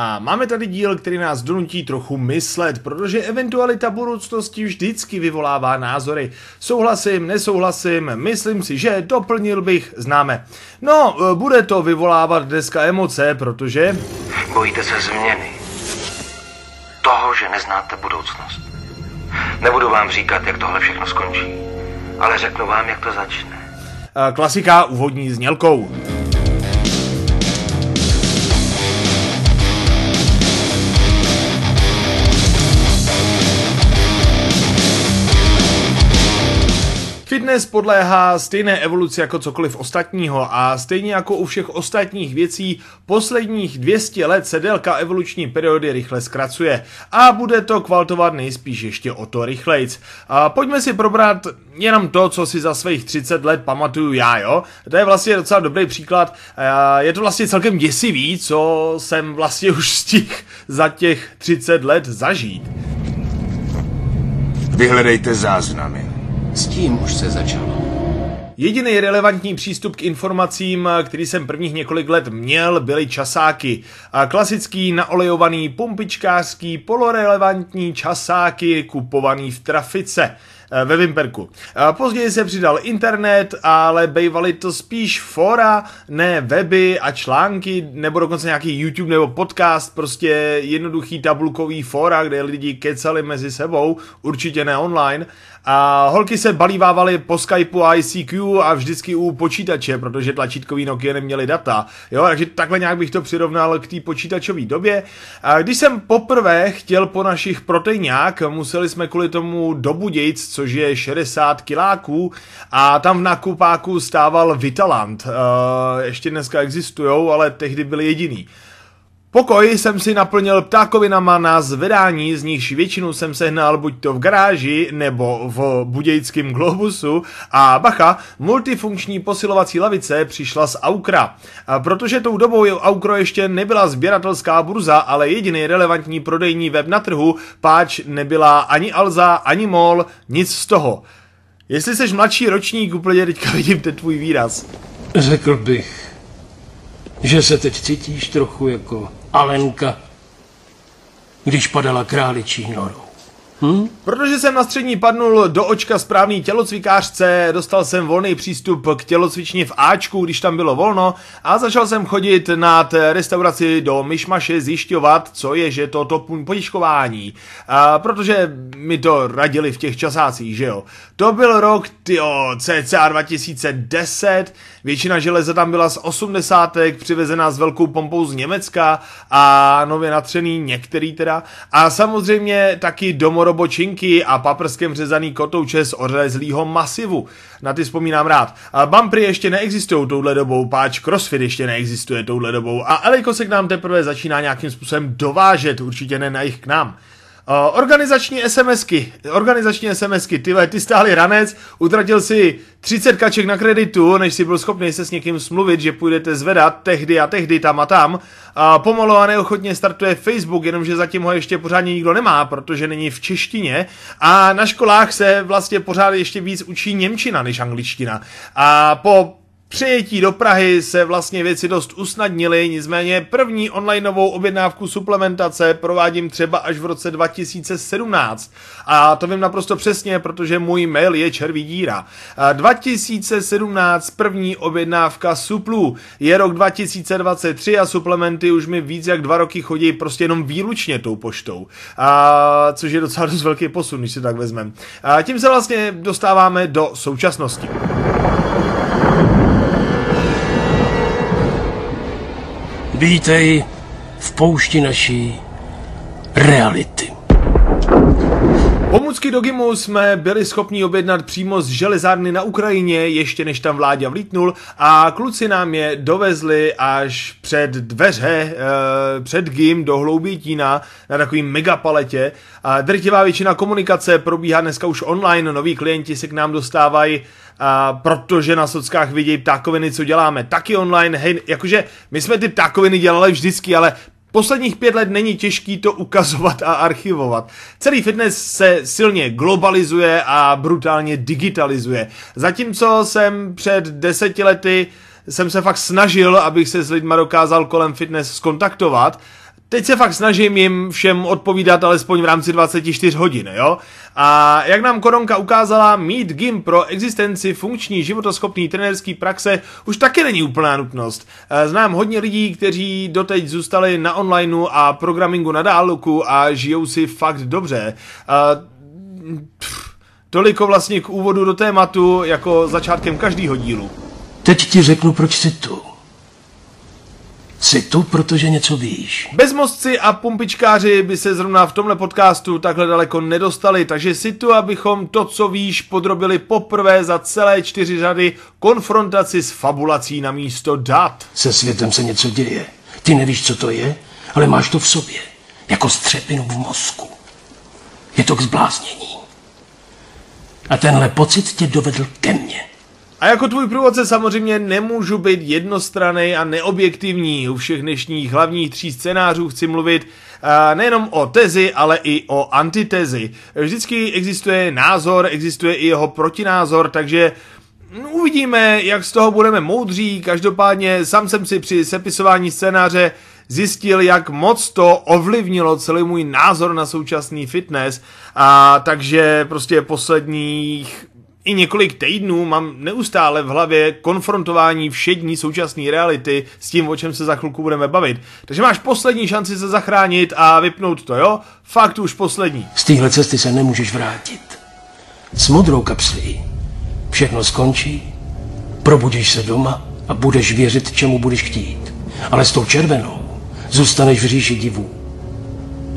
A máme tady díl, který nás donutí trochu myslet, protože eventualita budoucnosti vždycky vyvolává názory. Souhlasím, nesouhlasím, myslím si, že doplnil bych, známe. No, bude to vyvolávat dneska emoce, protože... Bojíte se změny. Toho, že neznáte budoucnost. Nebudu vám říkat, jak tohle všechno skončí, ale řeknu vám, jak to začne. Klasika úvodní znělkou. Fitness podléhá stejné evoluci jako cokoliv ostatního a stejně jako u všech ostatních věcí posledních 200 let se délka evoluční periody rychle zkracuje a bude to kvaltovat nejspíš ještě o to rychlejc. A pojďme si probrat jenom to, co si za svých 30 let pamatuju já, jo. To je vlastně docela dobrý příklad. Je to vlastně celkem děsivý, co jsem vlastně už stihl za těch 30 let zažít. Vyhledejte záznamy. S tím už se začalo. Jediný relevantní přístup k informacím, který jsem prvních několik let měl, byly časáky. Klasický naolejovaný pumpičkářský polorelevantní časáky kupovaný v trafice. Eh, ve Vimperku. Později se přidal internet, ale bývaly to spíš fora, ne weby a články, nebo dokonce nějaký YouTube nebo podcast, prostě jednoduchý tabulkový fora, kde lidi kecali mezi sebou, určitě ne online. A holky se balívávaly po Skypeu a ICQ a vždycky u počítače, protože tlačítkový Nokia neměly data. Jo, takže takhle nějak bych to přirovnal k té počítačové době. A když jsem poprvé chtěl po našich proteinák, museli jsme kvůli tomu do Budějc, což je 60 kiláků a tam v nakupáku stával Vitaland. Uh, ještě dneska existují, ale tehdy byli jediný. Pokoj jsem si naplnil ptákovinama na zvedání, z nichž většinu jsem sehnal buď to v garáži nebo v budějickém globusu a bacha, multifunkční posilovací lavice přišla z Aukra. A protože tou dobou Aukro ještě nebyla sběratelská burza, ale jediný relevantní prodejní web na trhu, páč nebyla ani Alza, ani MOL, nic z toho. Jestli jsi mladší ročník, úplně teďka vidím ten tvůj výraz. Řekl bych, že se teď cítíš trochu jako Alenka, když padala králičí norou. Hm? Protože jsem na střední padnul do očka správný tělocvikářce, dostal jsem volný přístup k tělocvičně v Ačku, když tam bylo volno a začal jsem chodit na restauraci do Myšmaše zjišťovat, co je, že to to potiškování. A protože mi to radili v těch časácích, že jo. To byl rok, tyjo, cca 2010, většina železa tam byla z 80. přivezená s velkou pompou z Německa a nově natřený některý teda. A samozřejmě taky domor robočinky a paprskem řezaný kotouče z ořezlýho masivu. Na ty vzpomínám rád. Bumpry ještě neexistují touhle dobou, páč crossfit ještě neexistuje touhle dobou a Elejko se k nám teprve začíná nějakým způsobem dovážet, určitě ne na jich k nám. Uh, organizační SMSky, organizační SMSky, ty, ty stáli ranec, utratil si 30 kaček na kreditu, než si byl schopný se s někým smluvit, že půjdete zvedat tehdy a tehdy tam a tam. Uh, pomalu a neochotně startuje Facebook, jenomže zatím ho ještě pořádně nikdo nemá, protože není v češtině. A na školách se vlastně pořád ještě víc učí Němčina než angličtina. A po přijetí do Prahy se vlastně věci dost usnadnily, nicméně první onlineovou objednávku suplementace provádím třeba až v roce 2017. A to vím naprosto přesně, protože můj mail je červí díra. 2017 první objednávka suplů. Je rok 2023 a suplementy už mi víc jak dva roky chodí prostě jenom výlučně tou poštou. A, což je docela dost velký posun, když si tak vezmeme. A tím se vlastně dostáváme do současnosti. Vítej v poušti naší reality. Pomůcky do GIMu jsme byli schopni objednat přímo z železárny na Ukrajině, ještě než tam vládě vlítnul a kluci nám je dovezli až před dveře, e, před GIM do Hloubětína na takovým megapaletě. A drtivá většina komunikace probíhá dneska už online, noví klienti se k nám dostávají a protože na sockách vidějí ptákoviny, co děláme, taky online, hej, jakože my jsme ty ptákoviny dělali vždycky, ale Posledních pět let není těžký to ukazovat a archivovat. Celý fitness se silně globalizuje a brutálně digitalizuje. Zatímco jsem před deseti lety jsem se fakt snažil, abych se s lidma dokázal kolem fitness skontaktovat, teď se fakt snažím jim všem odpovídat alespoň v rámci 24 hodin, jo? A jak nám Koronka ukázala, mít GIM pro existenci funkční životoschopný trenérský praxe už taky není úplná nutnost. Eh, znám hodně lidí, kteří doteď zůstali na onlineu a programingu na dálku a žijou si fakt dobře. Pff, toliko vlastně k úvodu do tématu jako začátkem každého dílu. Teď ti řeknu, proč jsi tu. Jsi tu, protože něco víš. Bezmozci a pumpičkáři by se zrovna v tomhle podcastu takhle daleko nedostali, takže si tu, abychom to, co víš, podrobili poprvé za celé čtyři řady konfrontaci s fabulací na místo dat. Se světem se něco děje. Ty nevíš, co to je, ale máš to v sobě. Jako střepinu v mozku. Je to k zbláznění. A tenhle pocit tě dovedl ke mně. A jako tvůj průvodce samozřejmě nemůžu být jednostranný a neobjektivní. U všech dnešních hlavních tří scénářů chci mluvit uh, nejenom o tezi, ale i o antitezi. Vždycky existuje názor, existuje i jeho protinázor, takže uvidíme, jak z toho budeme moudří. Každopádně sám jsem si při sepisování scénáře zjistil, jak moc to ovlivnilo celý můj názor na současný fitness. A takže prostě posledních i několik týdnů mám neustále v hlavě konfrontování všední současné reality s tím, o čem se za chvilku budeme bavit. Takže máš poslední šanci se zachránit a vypnout to, jo? Fakt už poslední. Z téhle cesty se nemůžeš vrátit. S modrou kapslí všechno skončí, probudíš se doma a budeš věřit, čemu budeš chtít. Ale s tou červenou zůstaneš v říši divů.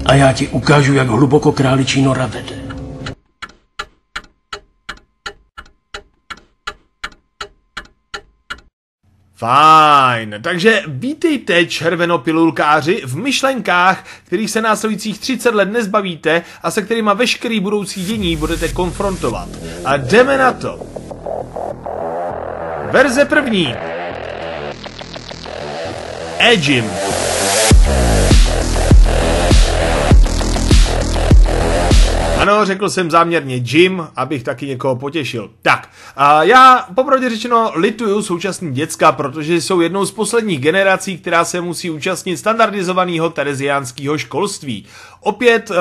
A já ti ukážu, jak hluboko králičí nora vede. Fajn, takže vítejte červenopilulkáři v myšlenkách, kterých se následujících 30 let nezbavíte a se kterými veškerý budoucí dění budete konfrontovat. A jdeme na to. Verze první. Edgim. Ano, řekl jsem záměrně Jim, abych taky někoho potěšil. Tak, a já popravdě řečeno lituju současný děcka, protože jsou jednou z posledních generací, která se musí účastnit standardizovaného tereziánského školství. Opět uh,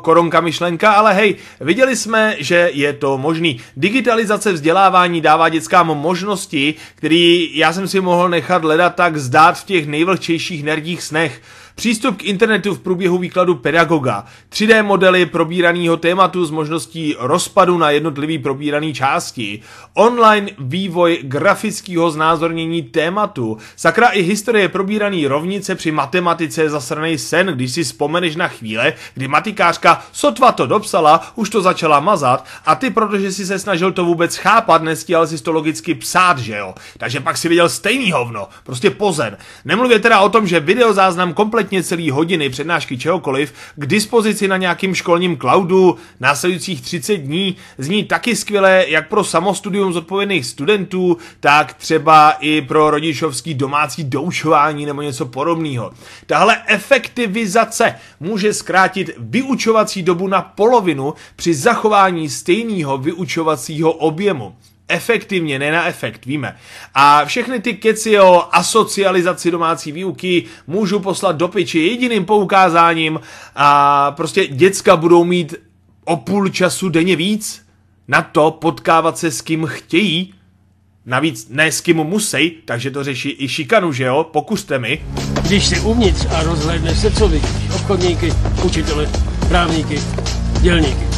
koronka myšlenka, ale hej, viděli jsme, že je to možný. Digitalizace vzdělávání dává dětskám možnosti, který já jsem si mohl nechat hledat tak zdát v těch nejvlhčejších nerdích snech. Přístup k internetu v průběhu výkladu pedagoga, 3D modely probíraného tématu s možností rozpadu na jednotlivý probíraný části, online vývoj grafického znázornění tématu, sakra i historie probíraný rovnice při matematice zasranej sen, když si vzpomeneš na chvíle, kdy matikářka sotva to dopsala, už to začala mazat a ty, protože si se snažil to vůbec chápat, nestíhal si to logicky psát, že jo? Takže pak si viděl stejný hovno, prostě pozen. Nemluvě teda o tom, že videozáznam kompletně kompletně celý hodiny přednášky čehokoliv k dispozici na nějakým školním cloudu následujících 30 dní zní taky skvěle jak pro samostudium zodpovědných studentů, tak třeba i pro rodičovský domácí doučování nebo něco podobného. Tahle efektivizace může zkrátit vyučovací dobu na polovinu při zachování stejného vyučovacího objemu efektivně, ne na efekt, víme. A všechny ty keci o asocializaci domácí výuky můžu poslat do piči jediným poukázáním a prostě děcka budou mít o půl času denně víc na to potkávat se s kým chtějí, Navíc ne s kým musí, takže to řeší i šikanu, že jo? Pokuste mi. Když si uvnitř a rozhlédneš se, co vidíš, obchodníky, učitele, právníky, dělníky.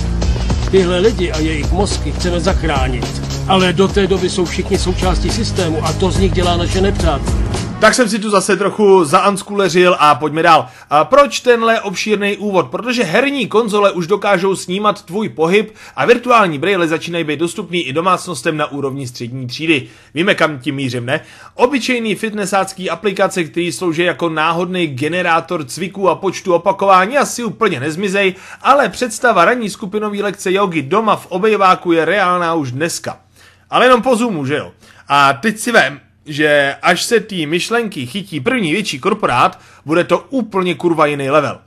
Tyhle lidi a jejich mozky chceme zachránit ale do té doby jsou všichni součástí systému a to z nich dělá naše nepřátelé. Tak jsem si tu zase trochu zaanskuleřil a pojďme dál. A proč tenhle obšírný úvod? Protože herní konzole už dokážou snímat tvůj pohyb a virtuální brýle začínají být dostupný i domácnostem na úrovni střední třídy. Víme, kam tím mířím, ne? Obyčejný fitnessácký aplikace, který slouží jako náhodný generátor cviků a počtu opakování, asi úplně nezmizej, ale představa ranní skupinové lekce jogy doma v obejváku je reálná už dneska. Ale jenom po Zoomu, že jo? A teď si vem, že až se ty myšlenky chytí první větší korporát, bude to úplně kurva jiný level.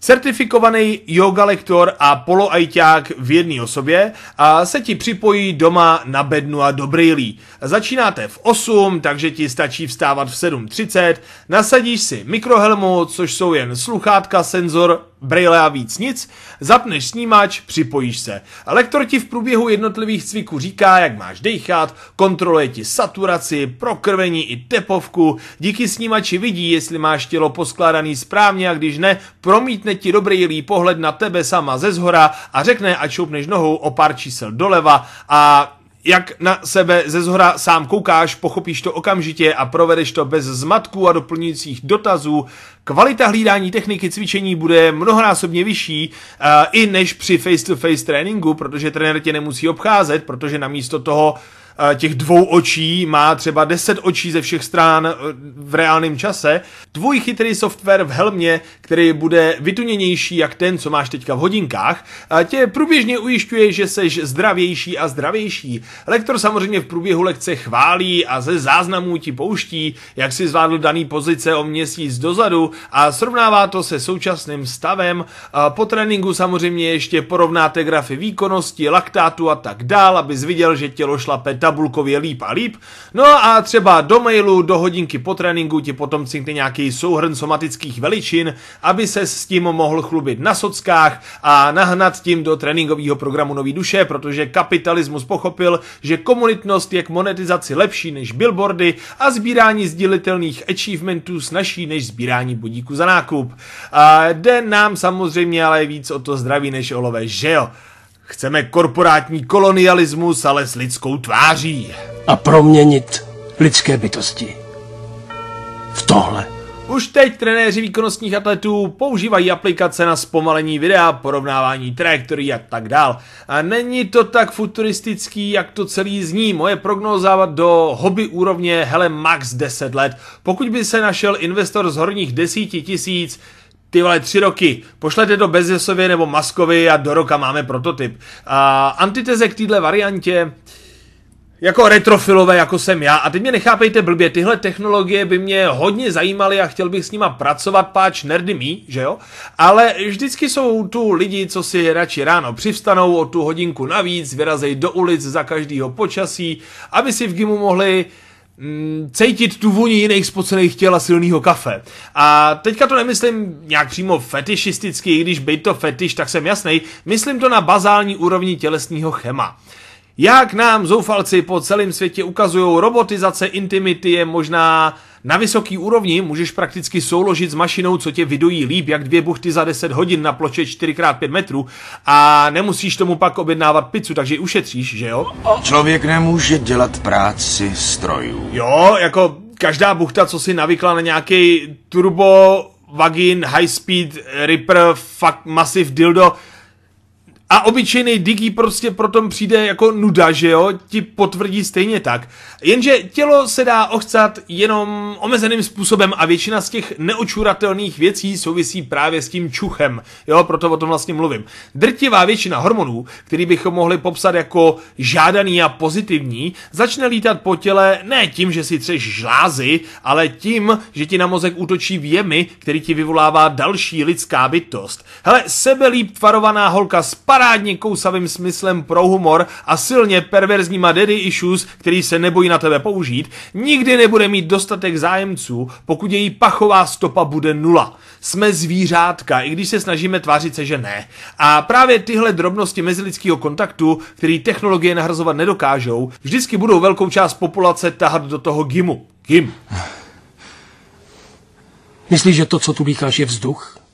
Certifikovaný yoga lektor a poloajťák v jedné osobě a se ti připojí doma na bednu a do brýlí. Začínáte v 8, takže ti stačí vstávat v 7.30, nasadíš si mikrohelmu, což jsou jen sluchátka, senzor, brýle a víc nic, zapneš snímač, připojíš se. Lektor ti v průběhu jednotlivých cviků říká, jak máš dechat, kontroluje ti saturaci, prokrvení i tepovku, díky snímači vidí, jestli máš tělo poskládaný správně a když ne, promítne ti dobrý pohled na tebe sama ze zhora a řekne, ať šoupneš nohou o pár čísel doleva a jak na sebe ze zhora sám koukáš, pochopíš to okamžitě a provedeš to bez zmatků a doplňujících dotazů. Kvalita hlídání techniky cvičení bude mnohonásobně vyšší uh, i než při face-to-face tréninku, protože trenér tě nemusí obcházet, protože namísto toho uh, těch dvou očí má třeba 10 očí ze všech stran eh, v reálném čase. Tvůj chytrý software v helmě, který bude vytuněnější jak ten, co máš teďka v hodinkách, tě průběžně ujišťuje, že seš zdravější a zdravější. Lektor samozřejmě v průběhu lekce chválí a ze záznamů ti pouští, jak si zvládl daný pozice o měsíc dozadu a srovnává to se současným stavem. Po tréninku samozřejmě ještě porovnáte grafy výkonnosti, laktátu a tak dál, abys viděl, že tělo šlape tabulkově líp a líp. No a třeba do mailu, do hodinky po tréninku ti potom cinkne nějaký souhrn somatických veličin, aby se s tím mohl chlubit na sockách a nahnat tím do tréninkového programu Nový duše, protože kapitalismus pochopil, že komunitnost je k monetizaci lepší než billboardy a sbírání sdílitelných achievementů snažší než sbírání budíku za nákup. A jde nám samozřejmě ale víc o to zdraví než olové, že jo? Chceme korporátní kolonialismus, ale s lidskou tváří. A proměnit lidské bytosti. V tohle. Už teď trenéři výkonnostních atletů používají aplikace na zpomalení videa, porovnávání trajektorií a tak dál. A není to tak futuristický, jak to celý zní. Moje prognóza do hobby úrovně, hele, max 10 let. Pokud by se našel investor z horních desíti tisíc, ty vole, tři roky, pošlete do Bezesově nebo Maskovi a do roka máme prototyp. A antiteze k téhle variantě, jako retrofilové, jako jsem já. A teď mě nechápejte blbě, tyhle technologie by mě hodně zajímaly a chtěl bych s nima pracovat, páč nerdy mý, že jo? Ale vždycky jsou tu lidi, co si radši ráno přivstanou o tu hodinku navíc, vyrazej do ulic za každýho počasí, aby si v gimu mohli mm, cítit tu vůni jiných spocených těl a silného kafe. A teďka to nemyslím nějak přímo fetišisticky, i když být to fetiš, tak jsem jasný, myslím to na bazální úrovni tělesního chema. Jak nám zoufalci po celém světě ukazují, robotizace intimity je možná na vysoký úrovni, můžeš prakticky souložit s mašinou, co tě vydojí líp, jak dvě buchty za 10 hodin na ploče 4x5 metrů a nemusíš tomu pak objednávat pizzu, takže ji ušetříš, že jo? Člověk nemůže dělat práci strojů. Jo, jako každá buchta, co si navykla na nějaký turbo vagin, high speed, ripper, fuck, massive dildo, a obyčejný digi prostě potom přijde jako nuda, že jo, ti potvrdí stejně tak. Jenže tělo se dá ochcat jenom omezeným způsobem a většina z těch neočuratelných věcí souvisí právě s tím čuchem, jo, proto o tom vlastně mluvím. Drtivá většina hormonů, který bychom mohli popsat jako žádaný a pozitivní, začne lítat po těle ne tím, že si třeš žlázy, ale tím, že ti na mozek útočí věmy, který ti vyvolává další lidská bytost. Hele, sebelíp tvarovaná holka s parádně kousavým smyslem pro humor a silně perverzníma daddy issues, který se nebojí na tebe použít, nikdy nebude mít dostatek zájemců, pokud její pachová stopa bude nula. Jsme zvířátka, i když se snažíme tvářit se, že ne. A právě tyhle drobnosti mezilidského kontaktu, který technologie nahrazovat nedokážou, vždycky budou velkou část populace tahat do toho gimu. Gim. Myslíš, že to, co tu líkáš, je vzduch?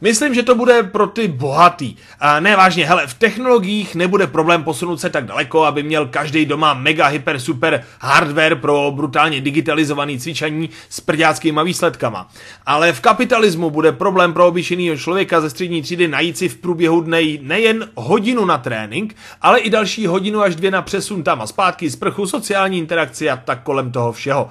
Myslím, že to bude pro ty bohatý. A ne vážně, hele, v technologiích nebude problém posunout se tak daleko, aby měl každý doma mega hyper super hardware pro brutálně digitalizovaný cvičení s prďáckýma výsledkama. Ale v kapitalismu bude problém pro obyčejného člověka ze střední třídy najít si v průběhu dne nejen hodinu na trénink, ale i další hodinu až dvě na přesun tam a zpátky, sprchu, sociální interakci a tak kolem toho všeho.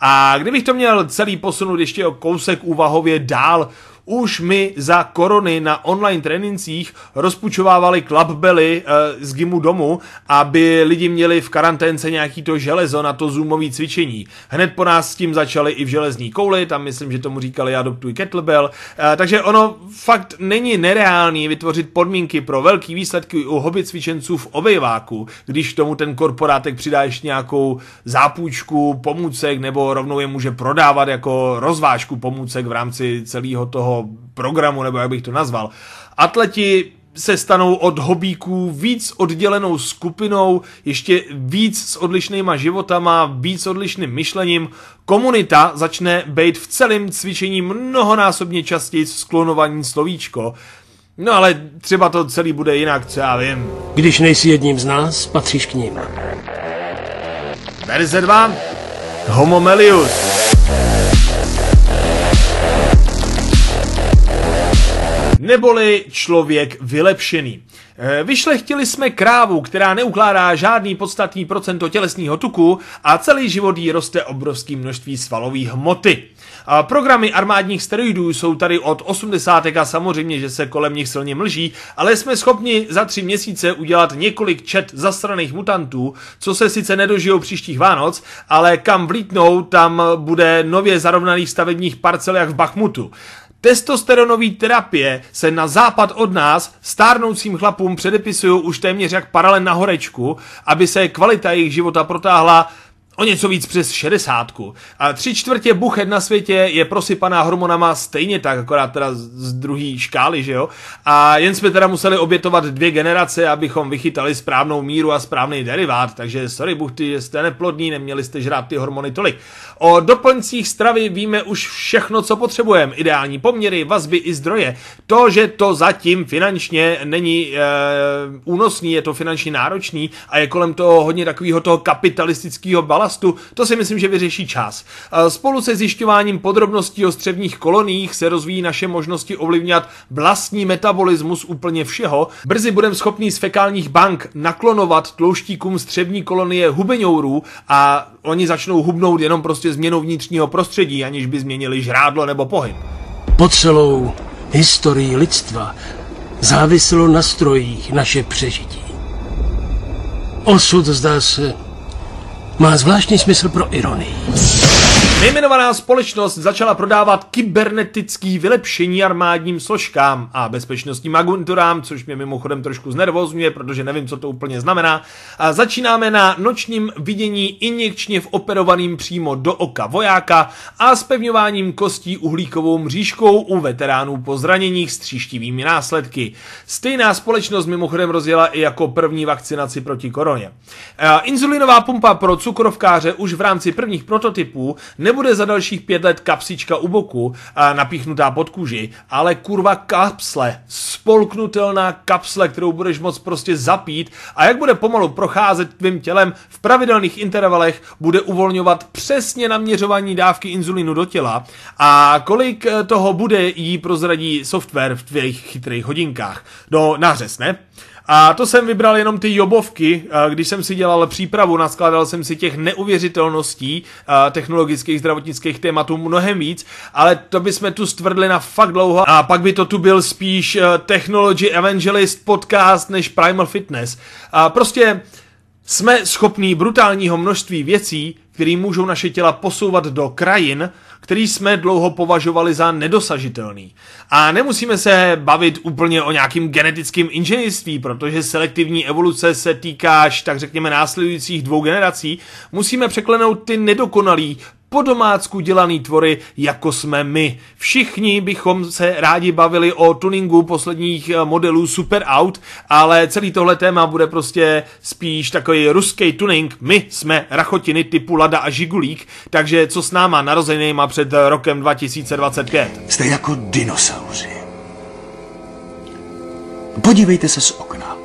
A kdybych to měl celý posunout ještě o kousek úvahově dál, už mi za korony na online trénincích rozpučovávali klapbely e, z gymu domu, aby lidi měli v karanténce nějaký to železo na to zoomový cvičení. Hned po nás s tím začali i v železní kouli, tam myslím, že tomu říkali adoptuj kettlebell, e, takže ono fakt není nereálný vytvořit podmínky pro velký výsledky u hobby cvičenců v obejváku, když tomu ten korporátek přidá ještě nějakou zápůjčku, pomůcek nebo rovnou je může prodávat jako rozvážku pomůcek v rámci celého toho programu, nebo jak bych to nazval. Atleti se stanou od hobíků víc oddělenou skupinou, ještě víc s odlišnýma životama, víc s odlišným myšlením. Komunita začne být v celém cvičení mnohonásobně častěji sklonovaní slovíčko. No ale třeba to celý bude jinak, co já vím. Když nejsi jedním z nás, patříš k ním. Verze 2. Homo neboli člověk vylepšený. E, vyšlechtili jsme krávu, která neukládá žádný podstatný procento tělesního tuku a celý život jí roste obrovský množství svalové hmoty. A programy armádních steroidů jsou tady od 80. a samozřejmě, že se kolem nich silně mlží, ale jsme schopni za tři měsíce udělat několik čet zasraných mutantů, co se sice nedožijou příštích Vánoc, ale kam vlítnou, tam bude nově zarovnaných stavebních parcel jak v Bachmutu. Testosteronové terapie se na západ od nás stárnoucím chlapům předepisují už téměř jak paralel na horečku, aby se kvalita jejich života protáhla o něco víc přes 60. A tři čtvrtě buchet na světě je prosypaná hormonama stejně tak, akorát teda z druhé škály, že jo? A jen jsme teda museli obětovat dvě generace, abychom vychytali správnou míru a správný derivát, takže sorry buchty, že jste neplodní, neměli jste žrát ty hormony tolik. O doplňcích stravy víme už všechno, co potřebujeme. Ideální poměry, vazby i zdroje. To, že to zatím finančně není e, únosný, je to finančně náročný a je kolem toho hodně takového toho kapitalistického balastu, to si myslím, že vyřeší čas. E, spolu se zjišťováním podrobností o střevních koloniích se rozvíjí naše možnosti ovlivňovat vlastní metabolismus úplně všeho. Brzy budeme schopni z fekálních bank naklonovat tlouštíkům střevní kolonie hubeňourů a oni začnou hubnout jenom prostě změnou vnitřního prostředí, aniž by změnili žrádlo nebo pohyb. Po celou historii lidstva záviselo na strojích naše přežití. Osud, zdá se, má zvláštní smysl pro ironii. Nejmenovaná společnost začala prodávat kybernetický vylepšení armádním složkám a bezpečnostním agenturám, což mě mimochodem trošku znervozňuje, protože nevím, co to úplně znamená. A začínáme na nočním vidění injekčně v operovaným přímo do oka vojáka a spevňováním kostí uhlíkovou mřížkou u veteránů po zraněních s tříštivými následky. Stejná společnost mimochodem rozjela i jako první vakcinaci proti koroně. Inzulinová pumpa pro cukrovkáře už v rámci prvních prototypů nebude za dalších pět let kapsička u boku a napíchnutá pod kůži, ale kurva kapsle, spolknutelná kapsle, kterou budeš moc prostě zapít a jak bude pomalu procházet tvým tělem v pravidelných intervalech, bude uvolňovat přesně naměřování dávky inzulinu do těla a kolik eh, toho bude jí prozradí software v tvých chytrých hodinkách. Do nářez, ne? A to jsem vybral jenom ty jobovky, když jsem si dělal přípravu, naskládal jsem si těch neuvěřitelností technologických zdravotnických tématů mnohem víc, ale to bychom tu stvrdli na fakt dlouho a pak by to tu byl spíš Technology Evangelist podcast než Primal Fitness. A prostě jsme schopní brutálního množství věcí, které můžou naše těla posouvat do krajin, který jsme dlouho považovali za nedosažitelný. A nemusíme se bavit úplně o nějakým genetickém inženýrství, protože selektivní evoluce se týká až tak řekněme následujících dvou generací. Musíme překlenout ty nedokonalý, po domácku dělaný tvory, jako jsme my. Všichni bychom se rádi bavili o tuningu posledních eh, modelů Super Out, ale celý tohle téma bude prostě spíš takový ruský tuning. My jsme rachotiny typu Lada a Žigulík, takže co s náma narozenýma před rokem 2025? Jste jako dinosauři. Podívejte se z okna.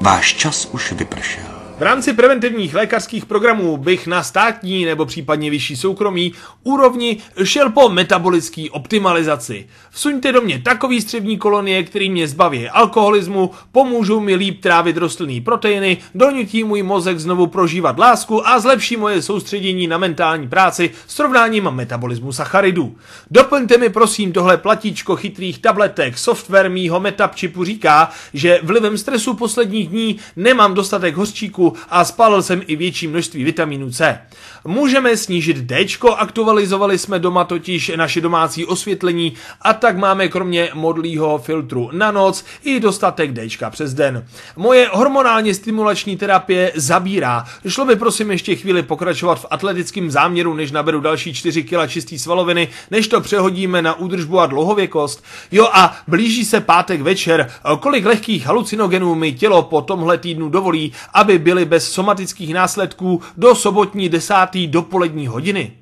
Váš čas už vypršel. V rámci preventivních lékařských programů bych na státní nebo případně vyšší soukromí úrovni šel po metabolické optimalizaci. Vsuňte do mě takový střevní kolonie, který mě zbaví alkoholismu, pomůžou mi líp trávit rostlinné proteiny, donutí můj mozek znovu prožívat lásku a zlepší moje soustředění na mentální práci srovnáním metabolismu sacharidů. Doplňte mi prosím tohle platíčko chytrých tabletek. Software mýho metapčipu říká, že vlivem stresu posledních dní nemám dostatek hořčíku a spálil jsem i větší množství vitamínu C. Můžeme snížit D, aktualizovali jsme doma totiž naše domácí osvětlení a tak máme kromě modlího filtru na noc i dostatek D přes den. Moje hormonálně stimulační terapie zabírá. Šlo by prosím ještě chvíli pokračovat v atletickém záměru, než naberu další 4 kg čistý svaloviny, než to přehodíme na údržbu a dlouhověkost. Jo a blíží se pátek večer. Kolik lehkých halucinogenů mi tělo po tomhle týdnu dovolí, aby byly bez somatických následků do sobotní desátý dopolední hodiny?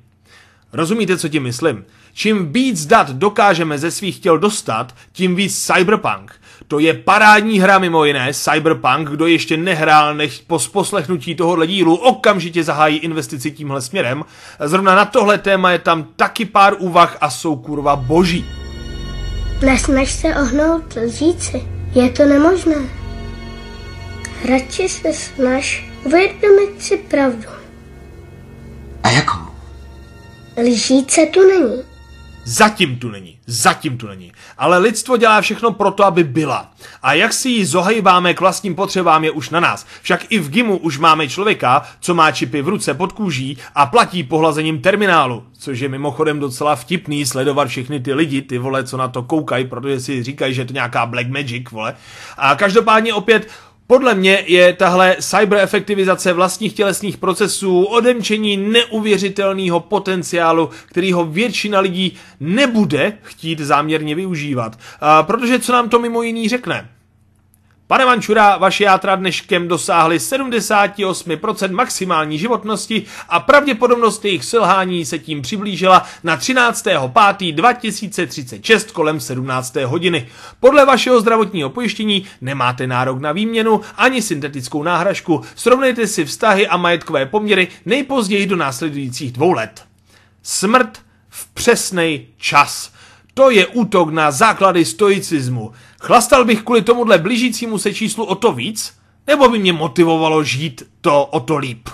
Rozumíte, co tím myslím? Čím víc dat dokážeme ze svých těl dostat, tím víc cyberpunk. To je parádní hra mimo jiné, Cyberpunk, kdo ještě nehrál, nech po poslechnutí tohohle dílu okamžitě zahájí investici tímhle směrem. Zrovna na tohle téma je tam taky pár úvah a jsou kurva boží. Nesnaž se ohnout lžíci, je to nemožné. Radši se snaž uvědomit si pravdu. A jakou? Lžíce tu není. Zatím tu není, zatím tu není. Ale lidstvo dělá všechno proto, aby byla. A jak si ji zohejbáme k vlastním potřebám je už na nás. Však i v GIMu už máme člověka, co má čipy v ruce pod kůží a platí pohlazením terminálu. Což je mimochodem docela vtipný sledovat všechny ty lidi, ty vole, co na to koukají, protože si říkají, že je to nějaká black magic, vole. A každopádně opět podle mě je tahle cyberefektivizace vlastních tělesných procesů odemčení neuvěřitelného potenciálu, kterýho většina lidí nebude chtít záměrně využívat. Protože co nám to mimo jiný řekne? Pane Mančura, vaše játra dneškem dosáhly 78% maximální životnosti a pravděpodobnost jejich selhání se tím přiblížila na 13.5.2036 kolem 17. hodiny. Podle vašeho zdravotního pojištění nemáte nárok na výměnu ani syntetickou náhražku. Srovnejte si vztahy a majetkové poměry nejpozději do následujících dvou let. Smrt v přesnej čas. To je útok na základy stoicismu. Chlastal bych kvůli tomuhle blížícímu se číslu o to víc? Nebo by mě motivovalo žít to o to líp?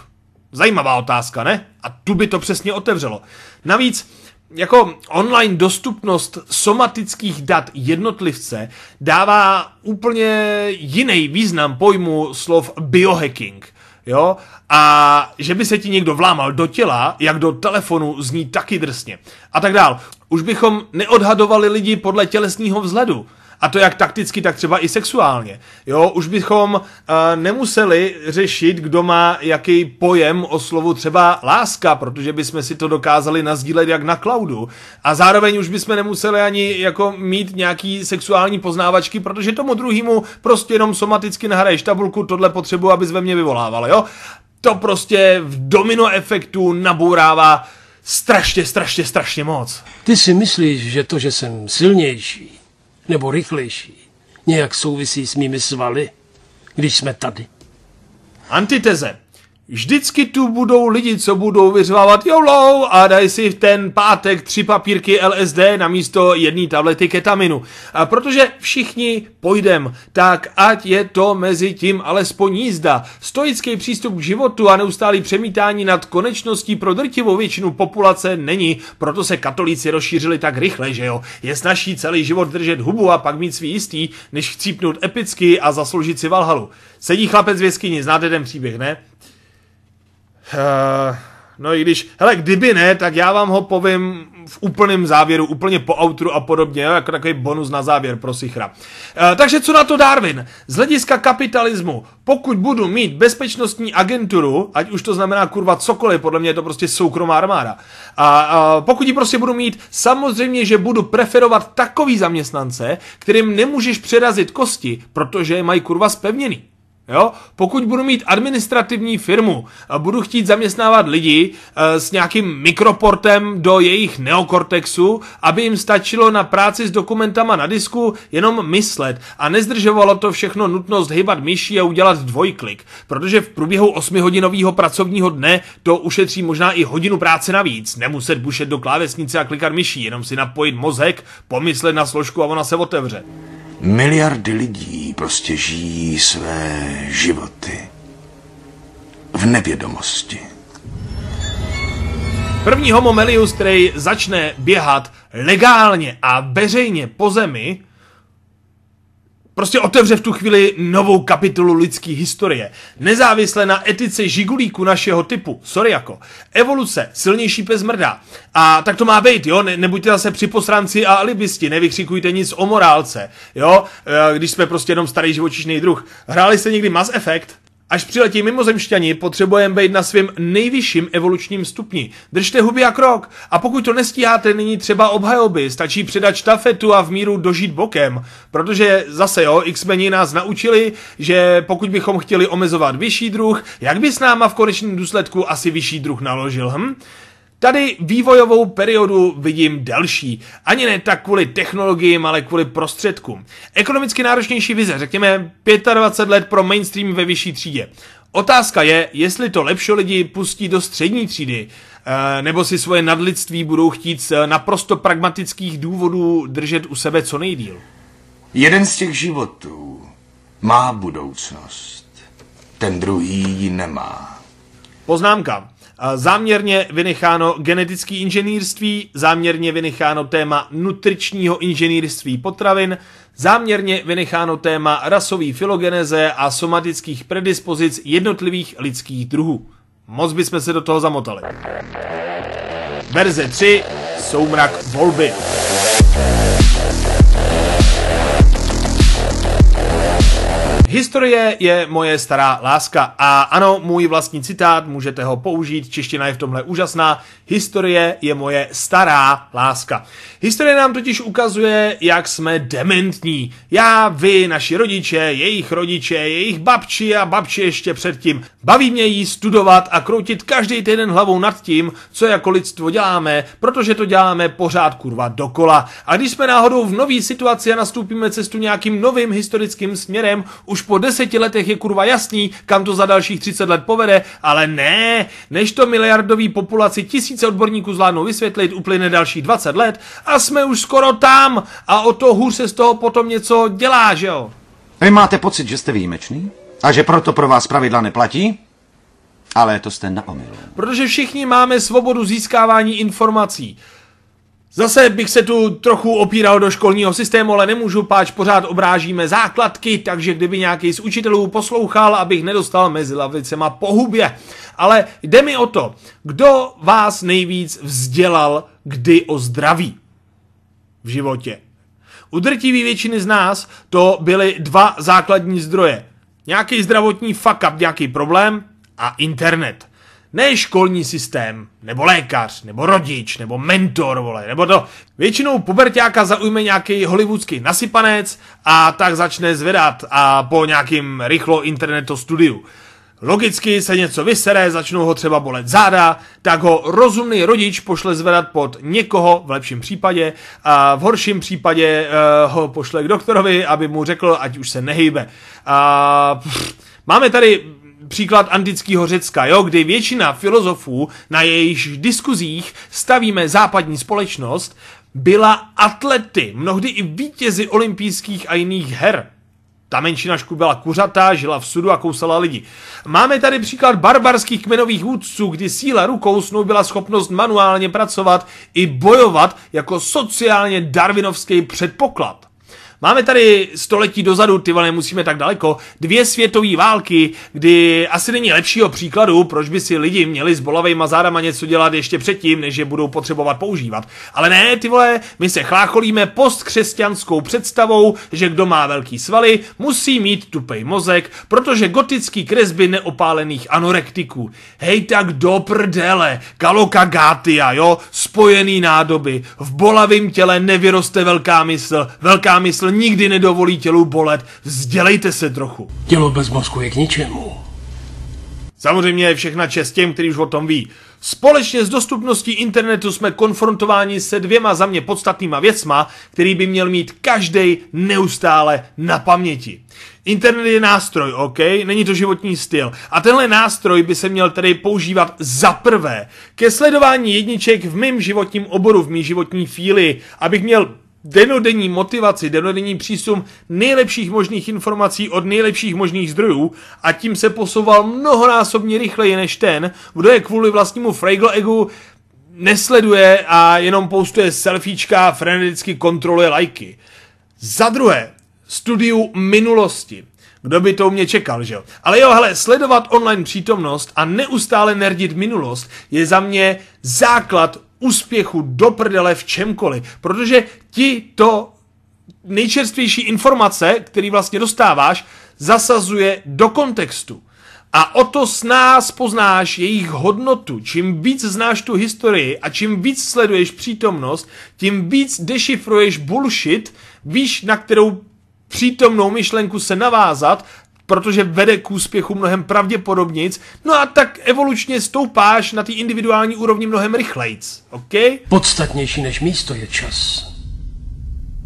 Zajímavá otázka, ne? A tu by to přesně otevřelo. Navíc, jako online dostupnost somatických dat jednotlivce dává úplně jiný význam pojmu slov biohacking. Jo? A že by se ti někdo vlámal do těla, jak do telefonu, zní taky drsně. A tak dál. Už bychom neodhadovali lidi podle tělesního vzhledu. A to jak takticky, tak třeba i sexuálně. Jo, už bychom uh, nemuseli řešit, kdo má jaký pojem o slovu třeba láska, protože bychom si to dokázali nazdílet jak na cloudu. A zároveň už bychom nemuseli ani jako mít nějaký sexuální poznávačky, protože tomu druhému prostě jenom somaticky nahraješ tabulku, tohle potřebu, abys ve mně vyvolával, jo? To prostě v domino efektu nabourává strašně, strašně, strašně moc. Ty si myslíš, že to, že jsem silnější nebo rychlejší, nějak souvisí s mými svaly, když jsme tady? Antiteze. Vždycky tu budou lidi, co budou vyřvávat YOLO a dají si v ten pátek tři papírky LSD na místo jedné tablety ketaminu. A protože všichni pojdem, tak ať je to mezi tím alespoň jízda. Stoický přístup k životu a neustálý přemítání nad konečností pro drtivou většinu populace není, proto se katolíci rozšířili tak rychle, že jo. Je snažší celý život držet hubu a pak mít svý jistý, než chcípnout epicky a zasloužit si Valhalu. Sedí chlapec v jeskyni, znáte ten příběh, ne? Uh, no i když, hele, kdyby ne, tak já vám ho povím v úplném závěru, úplně po outru a podobně, jako takový bonus na závěr pro Sichra. Uh, takže co na to Darwin? Z hlediska kapitalismu, pokud budu mít bezpečnostní agenturu, ať už to znamená kurva cokoliv, podle mě je to prostě soukromá armáda. A, a pokud ji prostě budu mít, samozřejmě, že budu preferovat takový zaměstnance, kterým nemůžeš přerazit kosti, protože je mají kurva spevněný. Jo? Pokud budu mít administrativní firmu a budu chtít zaměstnávat lidi e, s nějakým mikroportem do jejich neokortexu, aby jim stačilo na práci s dokumentama na disku jenom myslet a nezdržovalo to všechno nutnost hybat myší a udělat dvojklik, protože v průběhu 8-hodinového pracovního dne to ušetří možná i hodinu práce navíc, nemuset bušet do klávesnice a klikat myší, jenom si napojit mozek, pomyslet na složku a ona se otevře. Miliardy lidí prostě žijí své životy v nevědomosti. První homo melius, který začne běhat legálně a veřejně po zemi, prostě otevře v tu chvíli novou kapitolu lidské historie. Nezávisle na etice žigulíku našeho typu. Sorry jako. Evoluce, silnější pes mrdá. A tak to má být, jo? Ne, nebuďte zase připosranci a alibisti, nevykřikujte nic o morálce, jo? E, když jsme prostě jenom starý živočišný druh. Hráli jste někdy Mass Effect? Až přiletí mimozemšťani, potřebujeme být na svém nejvyšším evolučním stupni. Držte huby a krok. A pokud to nestíháte, není třeba obhajoby, stačí předat štafetu a v míru dožít bokem. Protože zase jo, X-meni nás naučili, že pokud bychom chtěli omezovat vyšší druh, jak by s náma v konečném důsledku asi vyšší druh naložil, hm? Tady vývojovou periodu vidím delší. Ani ne tak kvůli technologiím, ale kvůli prostředkům. Ekonomicky náročnější vize, řekněme 25 let pro mainstream ve vyšší třídě. Otázka je, jestli to lepší lidi pustí do střední třídy, eh, nebo si svoje nadlidství budou chtít z naprosto pragmatických důvodů držet u sebe co nejdíl. Jeden z těch životů má budoucnost, ten druhý ji nemá. Poznámka. Záměrně vynecháno genetický inženýrství, záměrně vynecháno téma nutričního inženýrství potravin, záměrně vynecháno téma rasový filogeneze a somatických predispozic jednotlivých lidských druhů. Moc bychom se do toho zamotali. Verze 3. Soumrak volby. Historie je moje stará láska a ano, můj vlastní citát, můžete ho použít, čeština je v tomhle úžasná. Historie je moje stará láska. Historie nám totiž ukazuje, jak jsme dementní. Já, vy, naši rodiče, jejich rodiče, jejich babči a babči ještě předtím. Baví mě jí studovat a kroutit každý týden hlavou nad tím, co jako lidstvo děláme, protože to děláme pořád kurva dokola. A když jsme náhodou v nové situaci a nastoupíme cestu nějakým novým historickým směrem, už po deseti letech je kurva jasný, kam to za dalších 30 let povede, ale ne, než to miliardový populaci tisíce odborníků zvládnou vysvětlit, uplyne dalších 20 let a jsme už skoro tam a o to hůř se z toho potom něco dělá, že jo? Vy máte pocit, že jste výjimečný? A že proto pro vás pravidla neplatí? Ale to jste na omyl. Protože všichni máme svobodu získávání informací. Zase bych se tu trochu opíral do školního systému, ale nemůžu, páč pořád obrážíme základky, takže kdyby nějaký z učitelů poslouchal, abych nedostal mezi lavicema po hubě. Ale jde mi o to, kdo vás nejvíc vzdělal kdy o zdraví v životě. U drtivé většiny z nás to byly dva základní zdroje. Nějaký zdravotní fuck up, nějaký problém a internet. Ne školní systém, nebo lékař, nebo rodič, nebo mentor, vole, nebo to. Většinou pubertáka zaujme nějaký hollywoodský nasypanec a tak začne zvedat a po nějakým rychlo internetu studiu. Logicky se něco vysere, začnou ho třeba bolet záda, tak ho rozumný rodič pošle zvedat pod někoho, v lepším případě, a v horším případě uh, ho pošle k doktorovi, aby mu řekl, ať už se nehýbe. A, pff, máme tady příklad antického Řecka, jo, kdy většina filozofů, na jejich diskuzích stavíme západní společnost, byla atlety, mnohdy i vítězi olympijských a jiných her. Ta menšina byla kuřatá, žila v sudu a kousala lidi. Máme tady příklad barbarských kmenových vůdců, kdy síla rukou snoubila schopnost manuálně pracovat i bojovat jako sociálně darwinovský předpoklad. Máme tady století dozadu, ty vole, musíme tak daleko, dvě světové války, kdy asi není lepšího příkladu, proč by si lidi měli s bolavejma zádama něco dělat ještě předtím, než je budou potřebovat používat. Ale ne, ty vole, my se chlácholíme postkřesťanskou představou, že kdo má velký svaly, musí mít tupej mozek, protože gotický kresby neopálených anorektiků. Hej tak do prdele, kalokagátia, jo, spojený nádoby, v bolavém těle nevyroste velká mysl, velká mysl nikdy nedovolí tělu bolet. Vzdělejte se trochu. Tělo bez mozku je k ničemu. Samozřejmě je všechna čest těm, kteří už o tom ví. Společně s dostupností internetu jsme konfrontováni se dvěma za mě podstatnýma věcma, který by měl mít každý neustále na paměti. Internet je nástroj, OK? Není to životní styl. A tenhle nástroj by se měl tedy používat za prvé ke sledování jedniček v mém životním oboru, v mý životní fíli, abych měl denodenní motivaci, denodenní přístup nejlepších možných informací od nejlepších možných zdrojů a tím se posouval mnohonásobně rychleji než ten, kdo je kvůli vlastnímu Fraggle egu nesleduje a jenom postuje selfiečka a freneticky kontroluje lajky. Za druhé, studiu minulosti. Kdo by to u mě čekal, že jo? Ale jo, hele, sledovat online přítomnost a neustále nerdit minulost je za mě základ úspěchu do prdele v čemkoliv, protože ti to nejčerstvější informace, který vlastně dostáváš, zasazuje do kontextu. A o to s nás poznáš jejich hodnotu. Čím víc znáš tu historii a čím víc sleduješ přítomnost, tím víc dešifruješ bullshit, víš, na kterou přítomnou myšlenku se navázat, protože vede k úspěchu mnohem pravděpodobnic, no a tak evolučně stoupáš na ty individuální úrovni mnohem rychlejc, OK? Podstatnější než místo je čas.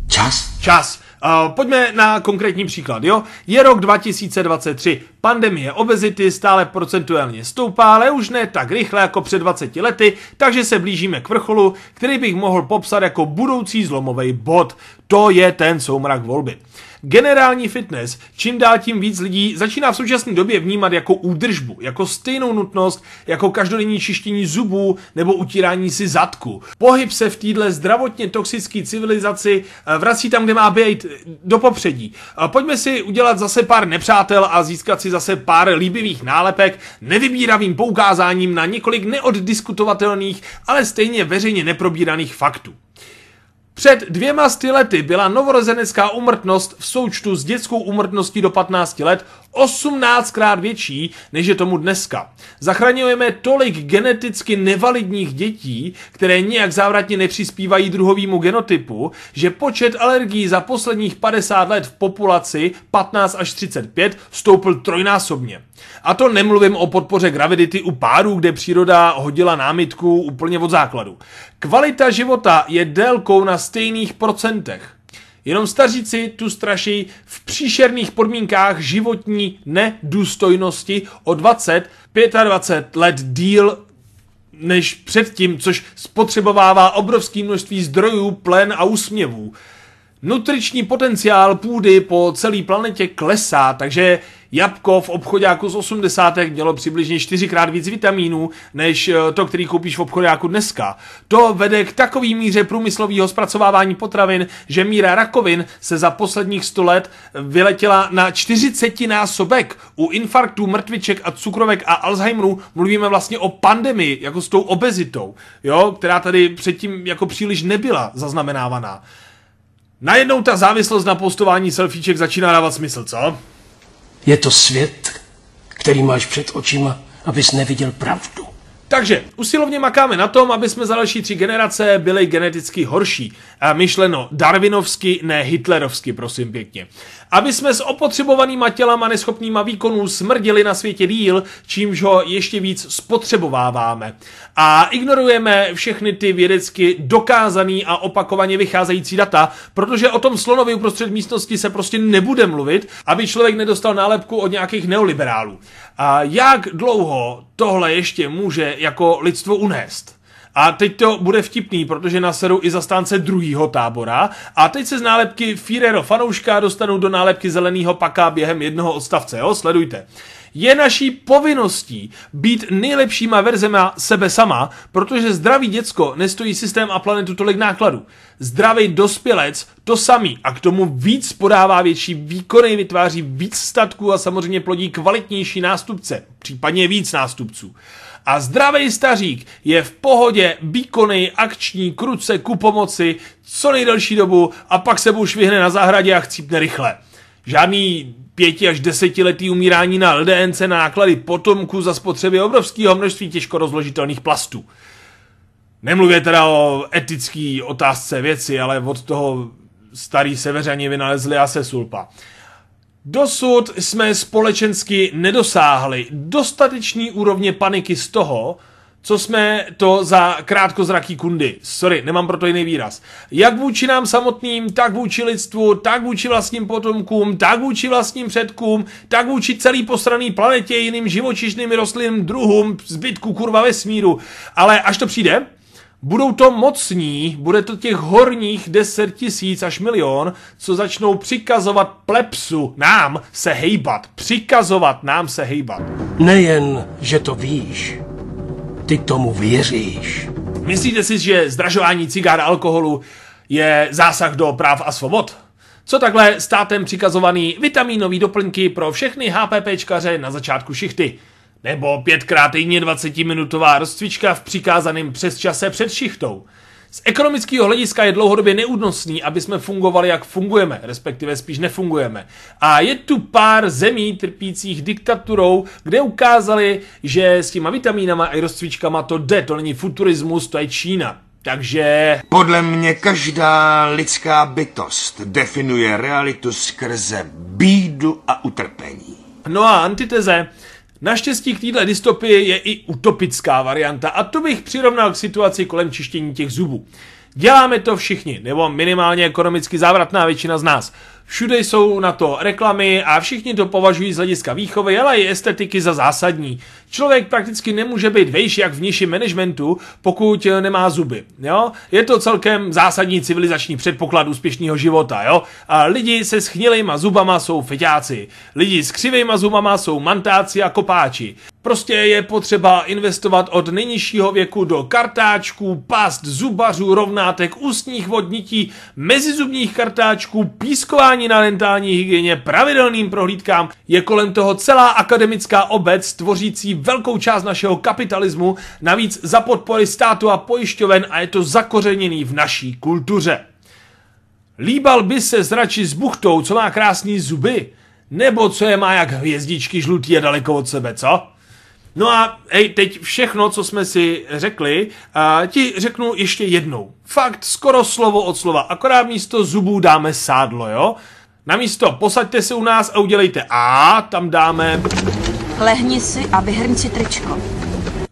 Čas? Čas. Uh, pojďme na konkrétní příklad, jo? Je rok 2023, pandemie obezity stále procentuálně stoupá, ale už ne tak rychle jako před 20 lety, takže se blížíme k vrcholu, který bych mohl popsat jako budoucí zlomový bod. To je ten soumrak volby. Generální fitness čím dál tím víc lidí začíná v současné době vnímat jako údržbu, jako stejnou nutnost, jako každodenní čištění zubů nebo utírání si zadku. Pohyb se v téhle zdravotně toxické civilizaci eh, vrací tam, kde má být, do popředí. Pojďme si udělat zase pár nepřátel a získat si zase pár líbivých nálepek nevybíravým poukázáním na několik neoddiskutovatelných, ale stejně veřejně neprobíraných faktů. Před dvěma sty lety byla novorozenecká umrtnost v součtu s dětskou umrtností do 15 let 18krát větší, než je tomu dneska. Zachraňujeme tolik geneticky nevalidních dětí, které nijak závratně nepřispívají druhovému genotypu, že počet alergií za posledních 50 let v populaci 15 až 35 stoupl trojnásobně. A to nemluvím o podpoře gravidity u párů, kde příroda hodila námitku úplně od základu. Kvalita života je délkou na stejných procentech. Jenom staříci tu straší v příšerných podmínkách životní nedůstojnosti o 20, 25 let díl než předtím, což spotřebovává obrovské množství zdrojů, plen a úsměvů. Nutriční potenciál půdy po celé planetě klesá, takže Jabko v obchodáku z 80. mělo přibližně čtyřikrát víc vitamínů, než eh, to, který koupíš v obchodáku dneska. To vede k takový míře průmyslového zpracovávání potravin, že míra rakovin se za posledních 100 let vyletěla na 40 násobek. U infarktů, mrtviček a cukrovek a Alzheimerů mluvíme vlastně o pandemii, jako s tou obezitou, jo, která tady předtím jako příliš nebyla zaznamenávaná. Najednou ta závislost na postování selfieček začíná dávat smysl, co? Je to svět, který máš před očima, abys neviděl pravdu. Takže usilovně makáme na tom, aby jsme za další tři generace byli geneticky horší. A myšleno darwinovsky, ne hitlerovsky, prosím pěkně. Aby jsme s opotřebovanýma tělama neschopnýma výkonů smrdili na světě díl, čímž ho ještě víc spotřebováváme. A ignorujeme všechny ty vědecky dokázaný a opakovaně vycházející data, protože o tom slonovi uprostřed místnosti se prostě nebude mluvit, aby člověk nedostal nálepku od nějakých neoliberálů. A jak dlouho tohle ještě může jako lidstvo unést? A teď to bude vtipný, protože naseru i zastánce druhého tábora. A teď se z nálepky Firero fanouška dostanou do nálepky zeleného paka během jednoho odstavce, jo? Sledujte. Je naší povinností být nejlepšíma verzema sebe sama, protože zdravý děcko nestojí systém a planetu tolik nákladů. Zdravý dospělec to samý a k tomu víc podává větší výkony, vytváří víc statků a samozřejmě plodí kvalitnější nástupce, případně víc nástupců. A zdravý stařík je v pohodě, výkonný, akční, kruce, ku pomoci, co nejdelší dobu a pak se buš vyhne na zahradě a chcípne rychle. Žádný pěti až desetiletý umírání na LDNC náklady potomků za spotřeby obrovského množství těžko rozložitelných plastů. Nemluvě teda o etické otázce věci, ale od toho starý severani vynalezli asesulpa. Dosud jsme společensky nedosáhli dostatečný úrovně paniky z toho, co jsme to za krátkozraký kundy. Sorry, nemám proto jiný výraz. Jak vůči nám samotným, tak vůči lidstvu, tak vůči vlastním potomkům, tak vůči vlastním předkům, tak vůči celý posraný planetě, jiným živočišným rostlinným druhům, zbytku kurva vesmíru. Ale až to přijde, Budou to mocní, bude to těch horních 10 tisíc až milion, co začnou přikazovat plepsu nám se hejbat. Přikazovat nám se hejbat. Nejen, že to víš, ty tomu věříš. Myslíte si, že zdražování cigár a alkoholu je zásah do práv a svobod? Co takhle státem přikazovaný vitamínový doplňky pro všechny HPPčkaře na začátku šichty? Nebo pětkrát týdně 20-minutová rozcvička v přikázaném přesčase před šichtou? Z ekonomického hlediska je dlouhodobě neúnosný, aby jsme fungovali, jak fungujeme, respektive spíš nefungujeme. A je tu pár zemí trpících diktaturou, kde ukázali, že s těma vitamínama a rozcvičkama to jde, to není futurismus, to je Čína. Takže... Podle mě každá lidská bytost definuje realitu skrze bídu a utrpení. No a antiteze, Naštěstí k této dystopii je i utopická varianta a to bych přirovnal k situaci kolem čištění těch zubů. Děláme to všichni, nebo minimálně ekonomicky závratná většina z nás. Všude jsou na to reklamy a všichni to považují z hlediska výchovy, ale i estetiky za zásadní. Člověk prakticky nemůže být vejš jak v nižším managementu, pokud nemá zuby. Jo? Je to celkem zásadní civilizační předpoklad úspěšného života. Jo? A lidi se schnilejma zubama jsou feťáci. Lidi s křivejma zubama jsou mantáci a kopáči. Prostě je potřeba investovat od nejnižšího věku do kartáčků, past, zubařů, rovnátek, ústních vodnití, mezizubních kartáčků, pískování na dentální hygieně, pravidelným prohlídkám. Je kolem toho celá akademická obec tvořící velkou část našeho kapitalismu, navíc za podpory státu a pojišťoven a je to zakořeněný v naší kultuře. Líbal by se zrači s buchtou, co má krásný zuby, nebo co je má jak hvězdičky žlutý a daleko od sebe, co? No a hej, teď všechno, co jsme si řekli, a ti řeknu ještě jednou. Fakt skoro slovo od slova, akorát místo zubů dáme sádlo, jo? Namísto posaďte se u nás a udělejte A, tam dáme... Lehni si a vyhrň si tričko.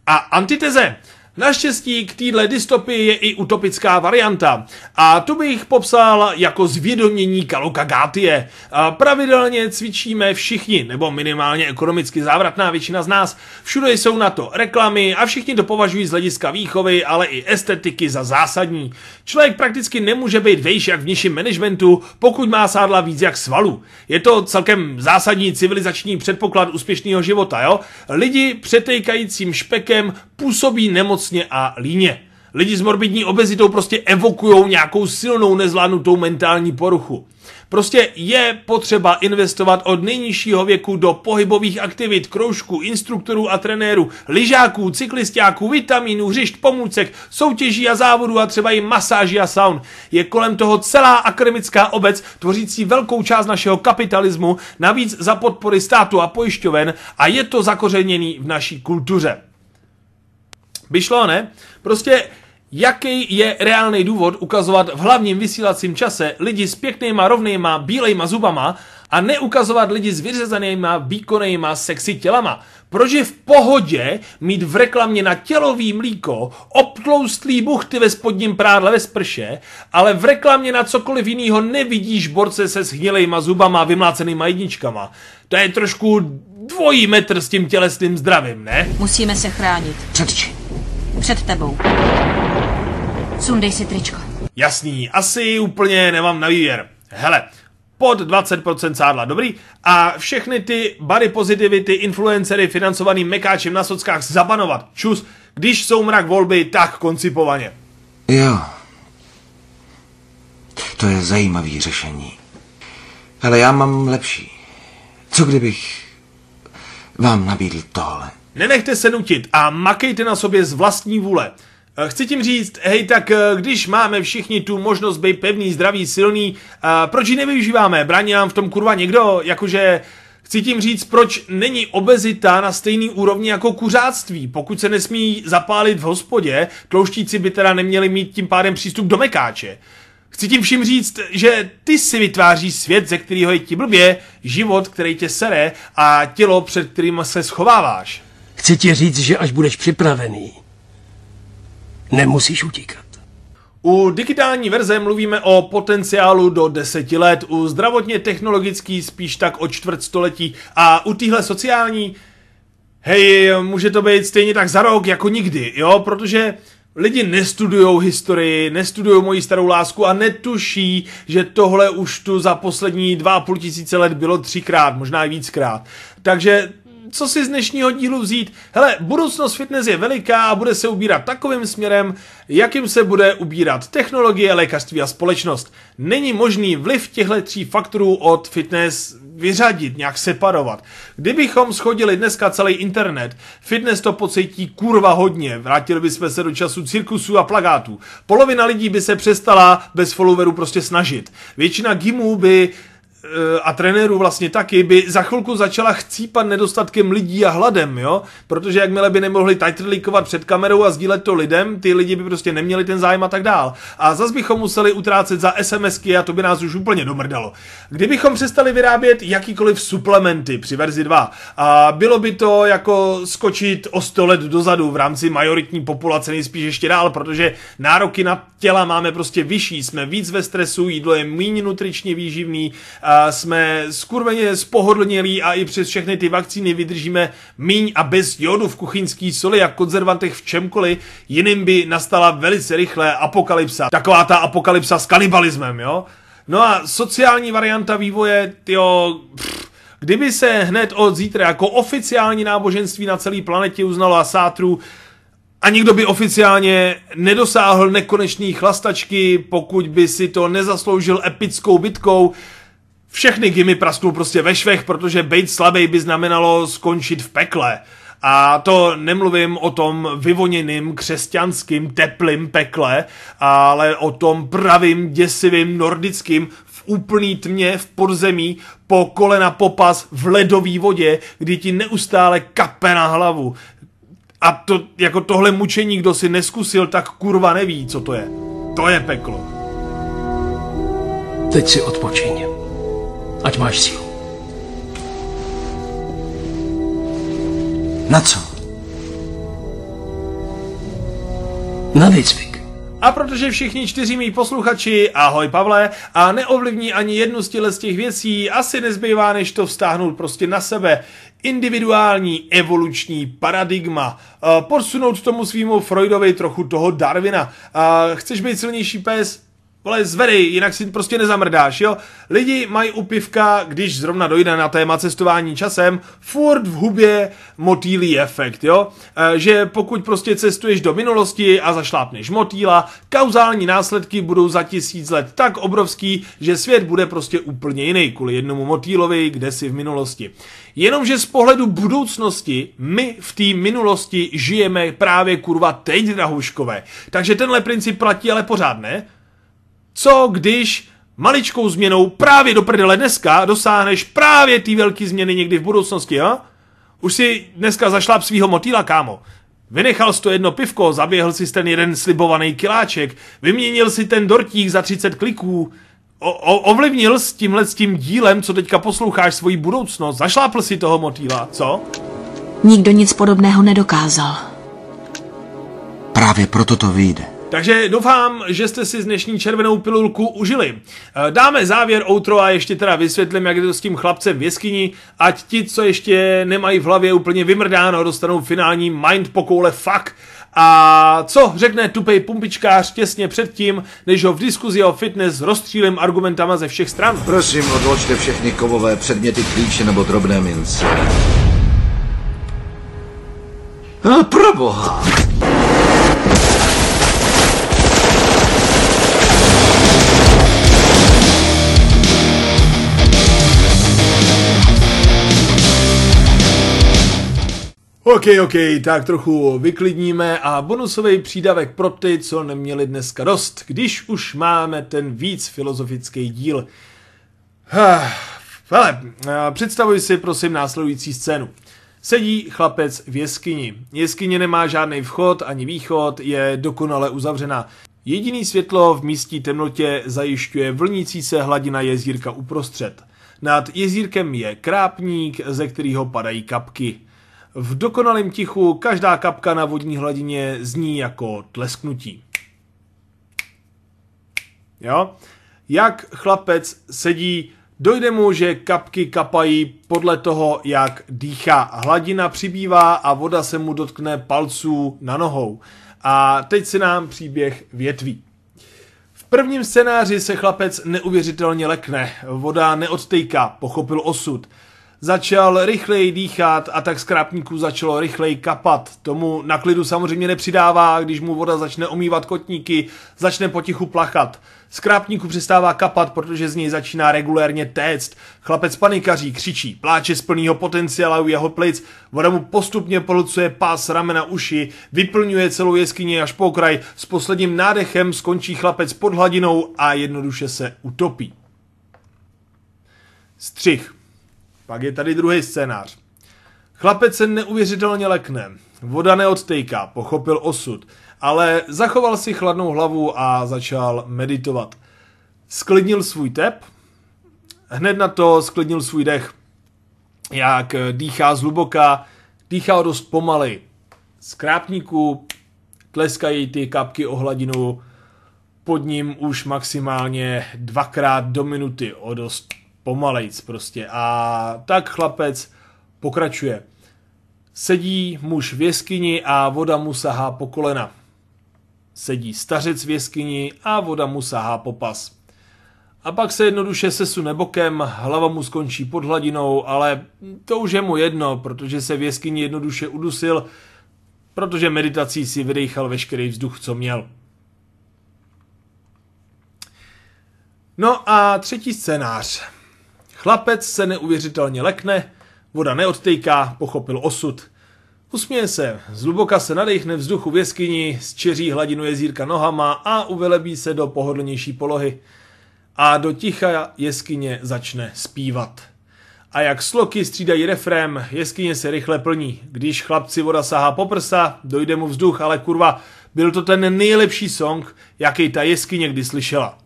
A antiteze. Naštěstí k téhle dystopii je i utopická varianta. A tu bych popsal jako zvědomění Kalokagátie. Pravidelně cvičíme všichni, nebo minimálně ekonomicky závratná většina z nás. Všude jsou na to reklamy a všichni to považují z hlediska výchovy, ale i estetiky za zásadní. Člověk prakticky nemůže být vejš jak v nižším managementu, pokud má sádla víc jak svalu. Je to celkem zásadní civilizační předpoklad úspěšného života, jo? Lidi přetejkajícím špekem působí nemocně a líně. Lidi s morbidní obezitou prostě evokují nějakou silnou nezvládnutou mentální poruchu. Prostě je potřeba investovat od nejnižšího věku do pohybových aktivit, kroužků, instruktorů a trenérů, lyžáků, cyklistáků, vitamínů, hřišť, pomůcek, soutěží a závodů a třeba i masáží a saun. Je kolem toho celá akademická obec, tvořící velkou část našeho kapitalismu, navíc za podpory státu a pojišťoven a je to zakořeněný v naší kultuře. By šlo, ne? Prostě jaký je reálný důvod ukazovat v hlavním vysílacím čase lidi s pěknýma, rovnýma, bílejma zubama a neukazovat lidi s vyřezanýma, výkonnýma, sexy tělama. Proč je v pohodě mít v reklamě na tělový mlíko obtloustlý buchty ve spodním prádle ve sprše, ale v reklamě na cokoliv jiného nevidíš borce se shnilejma zubama a vymlácenýma jedničkama. To je trošku dvojí metr s tím tělesným zdravím, ne? Musíme se chránit. Před čím? Před tebou. Sundej si tričko. Jasný, asi úplně nemám na výběr. Hele, pod 20% sádla, dobrý? A všechny ty body positivity, influencery financovaný mekáčem na sockách zabanovat. Čus, když jsou mrak volby, tak koncipovaně. Jo. To je zajímavý řešení. Ale já mám lepší. Co kdybych vám nabídl tohle? Nenechte se nutit a makejte na sobě z vlastní vůle. Eh, Chci tím říct, hej, tak eh, když máme všichni tu možnost být pevný, zdravý, silný, a proč ji nevyužíváme? Brání nám v tom kurva někdo? Jakože chci tím říct, proč není obezita na stejný úrovni jako kuřáctví? Pokud se nesmí zapálit v hospodě, tlouštíci by teda neměli mít tím pádem přístup do mekáče. Chci tím vším říct, že ty si vytváříš svět, ze kterého je ti blbě, život, který tě sere a tělo, před kterým se schováváš. Chci ti říct, že až budeš připravený, nemusíš utíkat. U digitální verze mluvíme o potenciálu do deseti let, u zdravotně technologický spíš tak o čtvrt století a u téhle sociální, hej, může to být stejně tak za rok jako nikdy, jo, protože lidi nestudují historii, nestudují moji starou lásku a netuší, že tohle už tu za poslední dva a půl tisíce let bylo třikrát, možná i víckrát. Takže co si z dnešního dílu vzít? Hele, budoucnost fitness je veliká a bude se ubírat takovým směrem, jakým se bude ubírat technologie, lékařství a společnost. Není možný vliv těchto tří faktorů od fitness vyřadit, nějak separovat. Kdybychom schodili dneska celý internet, fitness to pocítí kurva hodně, vrátili bychom se do času cirkusů a plagátů. Polovina lidí by se přestala bez followerů prostě snažit. Většina gymů by a trenérů vlastně taky, by za chvilku začala chcípat nedostatkem lidí a hladem, jo? Protože jakmile by nemohli tajtrlíkovat před kamerou a sdílet to lidem, ty lidi by prostě neměli ten zájem a tak dál. A zas bychom museli utrácet za SMSky a to by nás už úplně domrdalo. Kdybychom přestali vyrábět jakýkoliv suplementy při verzi 2, a bylo by to jako skočit o 100 let dozadu v rámci majoritní populace, nejspíš ještě dál, protože nároky na těla máme prostě vyšší, jsme víc ve stresu, jídlo je méně nutričně výživný, a jsme skurveně spohodlnělí a i přes všechny ty vakcíny vydržíme míň a bez jodu v kuchyňský soli a konzervantech v čemkoliv, jiným by nastala velice rychle apokalypsa. Taková ta apokalypsa s kanibalismem, jo? No a sociální varianta vývoje, jo, kdyby se hned od zítra jako oficiální náboženství na celé planetě uznalo a sátru, a nikdo by oficiálně nedosáhl nekonečný chlastačky, pokud by si to nezasloužil epickou bitkou, všechny gimy prasknou prostě ve švech, protože být slabý by znamenalo skončit v pekle. A to nemluvím o tom vyvoněným křesťanským teplým pekle, ale o tom pravým děsivým nordickým v úplný tmě v podzemí po kolena popas v ledové vodě, kdy ti neustále kape na hlavu. A to, jako tohle mučení, kdo si neskusil, tak kurva neví, co to je. To je peklo. Teď si odpočiň. Ať máš sílu. Na co? Na výcvik. A protože všichni čtyři mý posluchači, ahoj Pavle, a neovlivní ani jednu z těle z těch věcí, asi nezbývá, než to vztáhnout prostě na sebe. Individuální evoluční paradigma. Uh, posunout tomu svýmu Freudovi trochu toho Darwina. Uh, chceš být silnější pes? Vole, zvedej, jinak si prostě nezamrdáš, jo? Lidi mají u pivka, když zrovna dojde na téma cestování časem, furt v hubě motýlí efekt, jo? E, že pokud prostě cestuješ do minulosti a zašlápneš motýla, kauzální následky budou za tisíc let tak obrovský, že svět bude prostě úplně jiný kvůli jednomu motýlovi, kde si v minulosti. Jenomže z pohledu budoucnosti my v té minulosti žijeme právě kurva teď, drahuškové. Takže tenhle princip platí ale pořád, ne? Co když maličkou změnou právě do prdele dneska dosáhneš právě ty velké změny někdy v budoucnosti, jo? Už si dneska zašláp svýho motýla, kámo. Vynechal jsi to jedno pivko, zaběhl si ten jeden slibovaný kiláček, vyměnil si ten dortík za 30 kliků, o, o, ovlivnil s tímhle s tím dílem, co teďka posloucháš, svoji budoucnost, zašlápl si toho motýla, co? Nikdo nic podobného nedokázal. Právě proto to vyjde. Takže doufám, že jste si dnešní červenou pilulku užili. Eh, dáme závěr outro a ještě teda vysvětlím, jak je to s tím chlapcem v jeskyni, ať ti, co ještě nemají v hlavě úplně vymrdáno, dostanou finální mind pokoule fuck. A co řekne tupej pumpičkář těsně předtím, než ho v diskuzi o fitness rozstřílím argumentama ze všech stran? Prosím, odložte všechny kovové předměty, klíče nebo drobné mince. A proboha! OK, OK, tak trochu vyklidníme a bonusový přídavek pro ty, co neměli dneska dost, když už máme ten víc filozofický díl. Hele, představuj si prosím následující scénu. Sedí chlapec v jeskyni. Jeskyně nemá žádný vchod ani východ, je dokonale uzavřená. Jediný světlo v místní temnotě zajišťuje vlnící se hladina jezírka uprostřed. Nad jezírkem je krápník, ze kterého padají kapky. V dokonalém tichu každá kapka na vodní hladině zní jako tlesknutí. Jo? Jak chlapec sedí, dojde mu, že kapky kapají podle toho, jak dýchá. Hladina přibývá a voda se mu dotkne palců na nohou. A teď se nám příběh větví. V prvním scénáři se chlapec neuvěřitelně lekne, voda neodtejká, pochopil osud. Začal rychleji dýchat a tak z krápníků začalo rychleji kapat. Tomu na klidu samozřejmě nepřidává, když mu voda začne omývat kotníky, začne potichu plachat. Z krápníku přestává kapat, protože z něj začíná regulérně téct. Chlapec panikaří, křičí, pláče z plného potenciálu jeho plic, voda mu postupně polucuje pás, ramena, uši, vyplňuje celou jeskyni až po kraj, s posledním nádechem skončí chlapec pod hladinou a jednoduše se utopí. Střih. Pak je tady druhý scénář. Chlapec se neuvěřitelně lekne. Voda neodtejká, pochopil osud, ale zachoval si chladnou hlavu a začal meditovat. Sklidnil svůj tep, hned na to sklidnil svůj dech. Jak dýchá zhluboka, dýchá dost pomalej. Z krápníku tleskají ty kapky o hladinu pod ním už maximálně dvakrát do minuty o dost pomalejc prostě. A tak chlapec pokračuje. Sedí muž v jeskyni a voda mu sahá po kolena. Sedí stařec v jeskyni a voda mu sahá po pas. A pak se jednoduše sesune bokem, hlava mu skončí pod hladinou, ale to už je mu jedno, protože se v jeskyni jednoduše udusil, protože meditací si vydechal veškerý vzduch, co měl. No a třetí scénář. Chlapec se neuvěřitelně lekne, voda neodtejká, pochopil osud. Usměje se, zhluboka se nadechne vzduchu v jeskyni, zčeří hladinu jezírka nohama a uvelebí se do pohodlnější polohy. A do ticha jeskyně začne zpívat. A jak sloky střídají refrém, jeskyně se rychle plní. Když chlapci voda sahá po prsa, dojde mu vzduch, ale kurva, byl to ten nejlepší song, jaký ta jeskyně kdy slyšela.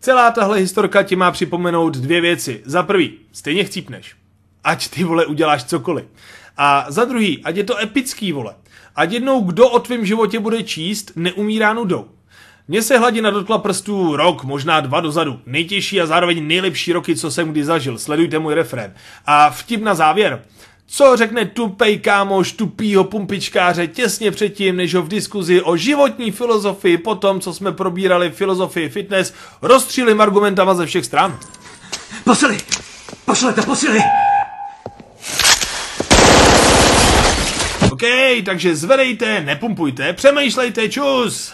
Celá tahle historka ti má připomenout dvě věci. Za prvý, stejně chcípneš. Ať ty vole uděláš cokoliv. A za druhý, ať je to epický vole. Ať jednou kdo o tvém životě bude číst, neumírá nudou. Mně se hladina dotkla prstů rok, možná dva dozadu. Nejtěžší a zároveň nejlepší roky, co jsem kdy zažil. Sledujte můj refrén. A vtip na závěr. Co řekne tupej kámoš tupýho pumpičkáře těsně předtím, než ho v diskuzi o životní filozofii po tom, co jsme probírali filozofii fitness, rozstřílim argumentama ze všech stran? Posily! Pošlete posily! OK, takže zvedejte, nepumpujte, přemýšlejte, čus!